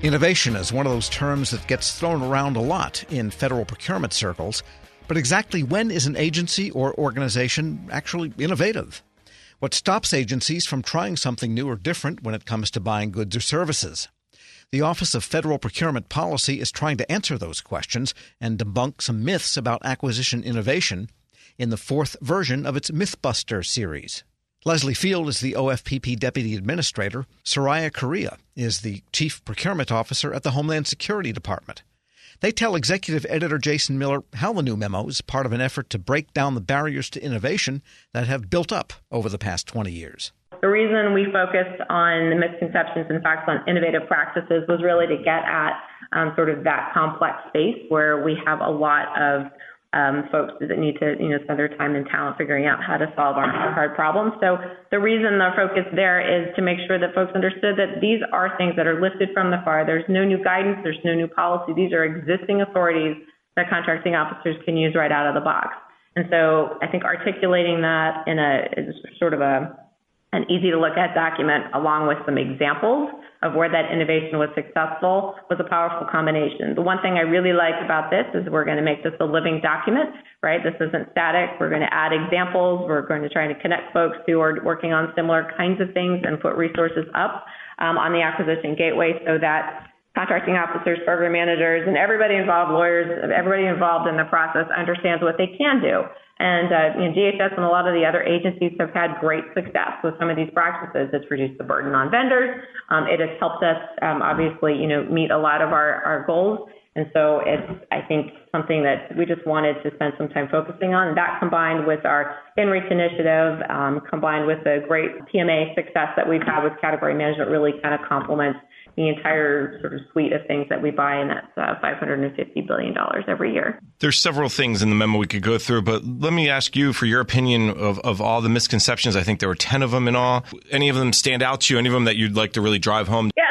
Innovation is one of those terms that gets thrown around a lot in federal procurement circles, but exactly when is an agency or organization actually innovative? What stops agencies from trying something new or different when it comes to buying goods or services? The Office of Federal Procurement Policy is trying to answer those questions and debunk some myths about acquisition innovation in the fourth version of its Mythbuster series. Leslie Field is the OFPP Deputy Administrator. Soraya Correa is the Chief Procurement Officer at the Homeland Security Department. They tell Executive Editor Jason Miller how the new memo is part of an effort to break down the barriers to innovation that have built up over the past 20 years. The reason we focused on the misconceptions and facts on innovative practices was really to get at um, sort of that complex space where we have a lot of um, folks that need to, you know, spend their time and talent figuring out how to solve our hard problems. So the reason the focus there is to make sure that folks understood that these are things that are lifted from the FAR. There's no new guidance. There's no new policy. These are existing authorities that contracting officers can use right out of the box. And so I think articulating that in a sort of a an easy to look at document along with some examples of where that innovation was successful was a powerful combination. The one thing I really like about this is we're going to make this a living document, right? This isn't static. We're going to add examples. We're going to try to connect folks who are working on similar kinds of things and put resources up um, on the acquisition gateway so that contracting officers, program managers, and everybody involved, lawyers, everybody involved in the process understands what they can do. And uh, you know, DHS and a lot of the other agencies have had great success with some of these practices. It's reduced the burden on vendors. Um, it has helped us, um, obviously, you know, meet a lot of our, our goals. And so it's, I think, something that we just wanted to spend some time focusing on. That combined with our InReach initiative, um, combined with the great PMA success that we've had with category management, really kind of complements the entire sort of suite of things that we buy, and that's uh, $550 billion every year. There's several things in the memo we could go through, but let me ask you for your opinion of, of all the misconceptions. I think there were 10 of them in all. Any of them stand out to you? Any of them that you'd like to really drive home? Yeah,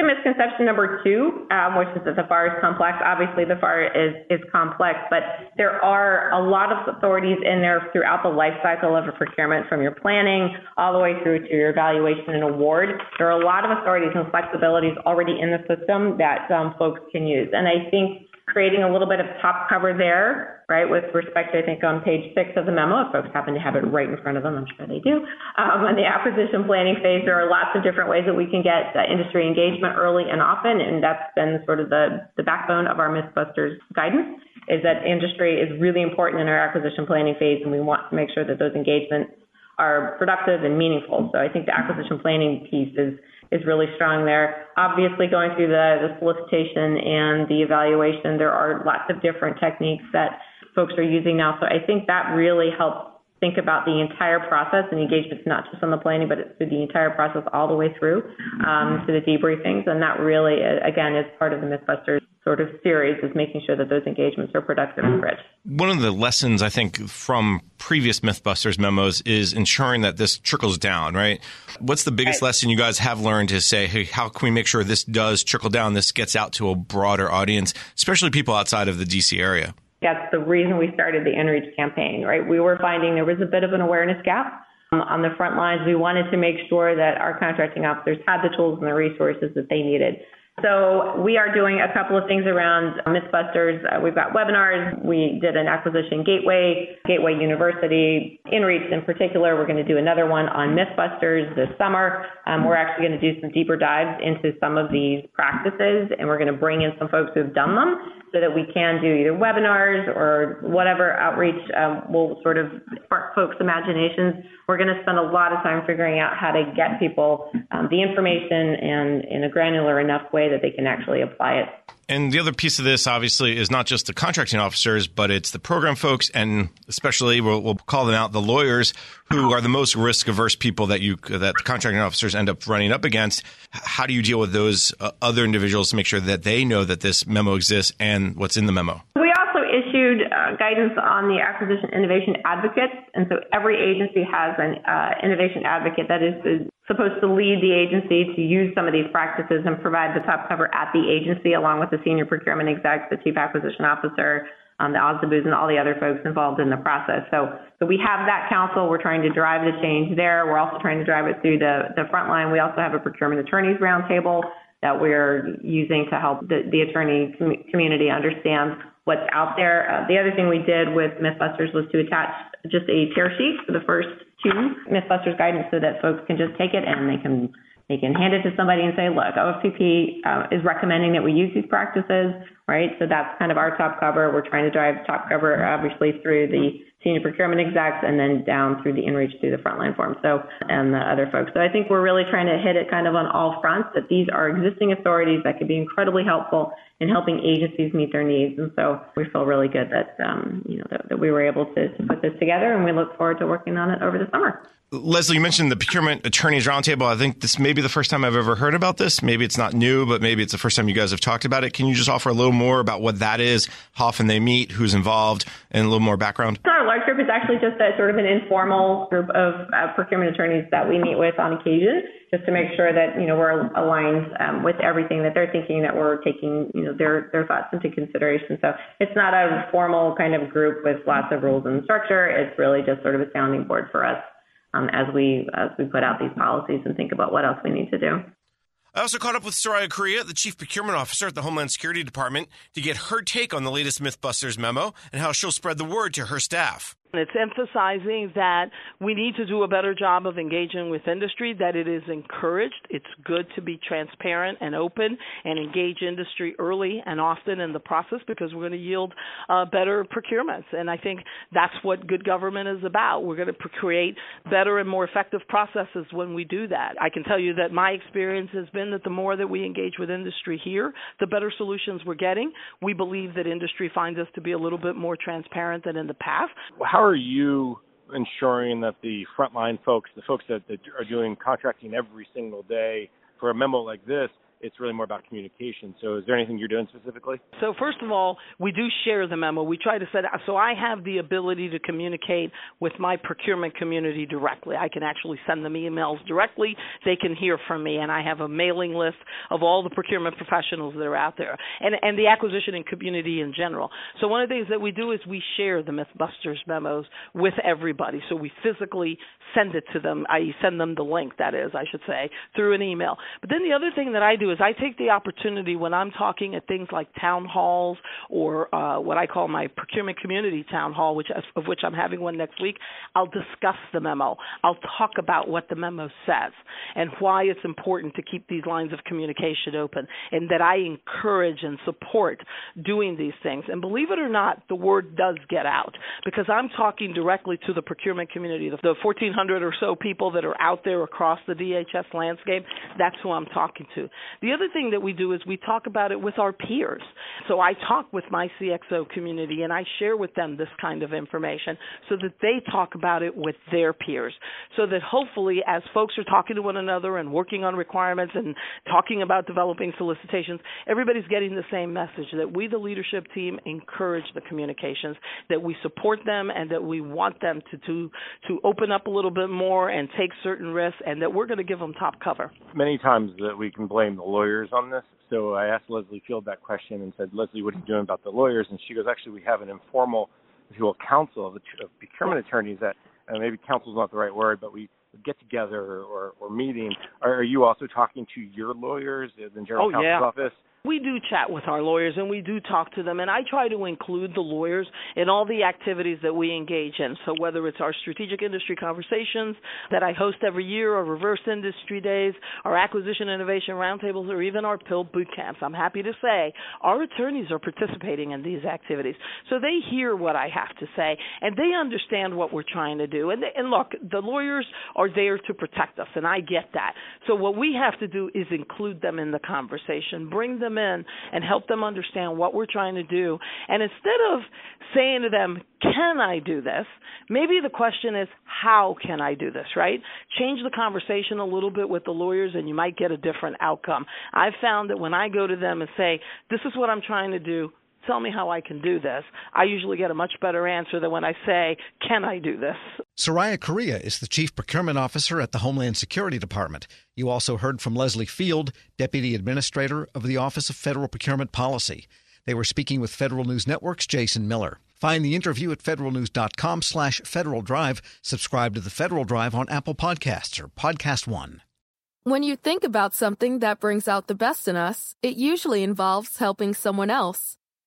the misconception number two, um, which is that the FAR is complex. Obviously, the FAR is, is complex, but there are a lot of authorities in there throughout the life cycle of a procurement from your planning all the way through to your evaluation and award. There are a lot of authorities and flexibilities already in the system that um, folks can use. And I think creating a little bit of top cover there, right, with respect, I think on page six of the memo, if folks happen to have it right in front of them, I'm sure they do. Um, on the acquisition planning phase, there are lots of different ways that we can get industry engagement early and often, and that's been sort of the, the backbone of our Mythbusters guidance, is that industry is really important in our acquisition planning phase, and we want to make sure that those engagements are productive and meaningful. So I think the acquisition planning piece is is really strong there. Obviously, going through the, the solicitation and the evaluation, there are lots of different techniques that folks are using now. So I think that really helps think about the entire process and engagement's not just on the planning, but it's through the entire process all the way through um, to the debriefings. And that really, again, is part of the Mythbusters sort of series is making sure that those engagements are productive and rich. One of the lessons I think from previous Mythbusters memos is ensuring that this trickles down, right? What's the biggest right. lesson you guys have learned to say, hey, how can we make sure this does trickle down, this gets out to a broader audience, especially people outside of the DC area? That's the reason we started the InReach campaign, right? We were finding there was a bit of an awareness gap um, on the front lines. We wanted to make sure that our contracting officers had the tools and the resources that they needed so we are doing a couple of things around Mythbusters. Uh, we've got webinars. We did an acquisition gateway, Gateway University, InReach in particular. We're going to do another one on Mythbusters this summer. Um, we're actually going to do some deeper dives into some of these practices, and we're going to bring in some folks who've done them so that we can do either webinars or whatever outreach um, will sort of spark folks' imaginations. We're going to spend a lot of time figuring out how to get people um, the information and in a granular enough way that they can actually apply it. And the other piece of this, obviously, is not just the contracting officers, but it's the program folks, and especially we'll, we'll call them out the lawyers who are the most risk averse people that you that the contracting officers end up running up against. How do you deal with those uh, other individuals to make sure that they know that this memo exists and what's in the memo? We issued uh, guidance on the acquisition innovation advocates, and so every agency has an uh, innovation advocate that is supposed to lead the agency to use some of these practices and provide the top cover at the agency along with the senior procurement exec, the chief acquisition officer, um, the OSDBUs and all the other folks involved in the process. So, so we have that council. We're trying to drive the change there. We're also trying to drive it through the, the front line. We also have a procurement attorneys roundtable that we're using to help the, the attorney com- community understand what's out there. Uh, the other thing we did with Mythbusters was to attach just a tear sheet for the first two Mythbusters guidance so that folks can just take it and they can they can hand it to somebody and say, look, OFPP uh, is recommending that we use these practices, right? So that's kind of our top cover. We're trying to drive top cover, obviously, through the senior procurement execs and then down through the inreach through the frontline form. So, and the other folks. So I think we're really trying to hit it kind of on all fronts that these are existing authorities that could be incredibly helpful in helping agencies meet their needs. And so we feel really good that, um, you know, that, that we were able to, to put this together and we look forward to working on it over the summer. Leslie, you mentioned the procurement attorneys roundtable. I think this may be the first time I've ever heard about this. Maybe it's not new, but maybe it's the first time you guys have talked about it. Can you just offer a little more about what that is, how often they meet, who's involved, and a little more background? Not a large group. is actually just a sort of an informal group of uh, procurement attorneys that we meet with on occasion, just to make sure that you know we're aligned um, with everything that they're thinking, that we're taking you know their their thoughts into consideration. So it's not a formal kind of group with lots of rules and structure. It's really just sort of a sounding board for us um, as we as we put out these policies and think about what else we need to do. I also caught up with Soraya Correa, the Chief Procurement Officer at the Homeland Security Department, to get her take on the latest Mythbusters memo and how she'll spread the word to her staff. It's emphasizing that we need to do a better job of engaging with industry, that it is encouraged. It's good to be transparent and open and engage industry early and often in the process because we're going to yield uh, better procurements. And I think that's what good government is about. We're going to create better and more effective processes when we do that. I can tell you that my experience has been that the more that we engage with industry here, the better solutions we're getting. We believe that industry finds us to be a little bit more transparent than in the past. How how are you ensuring that the frontline folks, the folks that, that are doing contracting every single day, for a memo like this, it's really more about communication. So, is there anything you're doing specifically? So, first of all, we do share the memo. We try to set so I have the ability to communicate with my procurement community directly. I can actually send them emails directly. They can hear from me, and I have a mailing list of all the procurement professionals that are out there, and and the acquisition and community in general. So, one of the things that we do is we share the MythBusters memos with everybody. So we physically send it to them. I send them the link, that is, I should say, through an email. But then the other thing that I do is I take the opportunity when I'm talking at things like town halls or uh, what I call my procurement community town hall, which of which I'm having one next week. I'll discuss the memo. I'll talk about what the memo says and why it's important to keep these lines of communication open, and that I encourage and support doing these things. And believe it or not, the word does get out because I'm talking directly to the procurement community, the 1,400 or so people that are out there across the DHS landscape. That's who I'm talking to. The other thing that we do is we talk about it with our peers. So I talk with my CXO community and I share with them this kind of information so that they talk about it with their peers. So that hopefully, as folks are talking to one another and working on requirements and talking about developing solicitations, everybody's getting the same message that we, the leadership team, encourage the communications, that we support them, and that we want them to, to, to open up a little bit more and take certain risks, and that we're going to give them top cover. Many times that we can blame the lawyers on this. So I asked Leslie Field that question and said, Leslie, what are you doing about the lawyers? And she goes, actually, we have an informal, if you will, council of, of procurement attorneys that, and maybe council is not the right word, but we get together or, or meeting. Are, are you also talking to your lawyers in the general oh, counsel's yeah. office? We do chat with our lawyers and we do talk to them, and I try to include the lawyers in all the activities that we engage in. So, whether it's our strategic industry conversations that I host every year, or reverse industry days, our acquisition innovation roundtables, or even our PIL boot camps, I'm happy to say our attorneys are participating in these activities. So, they hear what I have to say and they understand what we're trying to do. And, they, and look, the lawyers are there to protect us, and I get that. So, what we have to do is include them in the conversation, bring them them in and help them understand what we're trying to do. And instead of saying to them, can I do this? Maybe the question is, how can I do this, right? Change the conversation a little bit with the lawyers and you might get a different outcome. I've found that when I go to them and say, this is what I'm trying to do, tell me how I can do this, I usually get a much better answer than when I say, Can I do this? Soraya Correa is the Chief Procurement Officer at the Homeland Security Department. You also heard from Leslie Field, Deputy Administrator of the Office of Federal Procurement Policy. They were speaking with Federal News Network's Jason Miller. Find the interview at federalnews.com slash Federal Drive. Subscribe to the Federal Drive on Apple Podcasts or Podcast One. When you think about something that brings out the best in us, it usually involves helping someone else.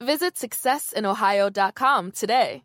Visit successinohio.com today.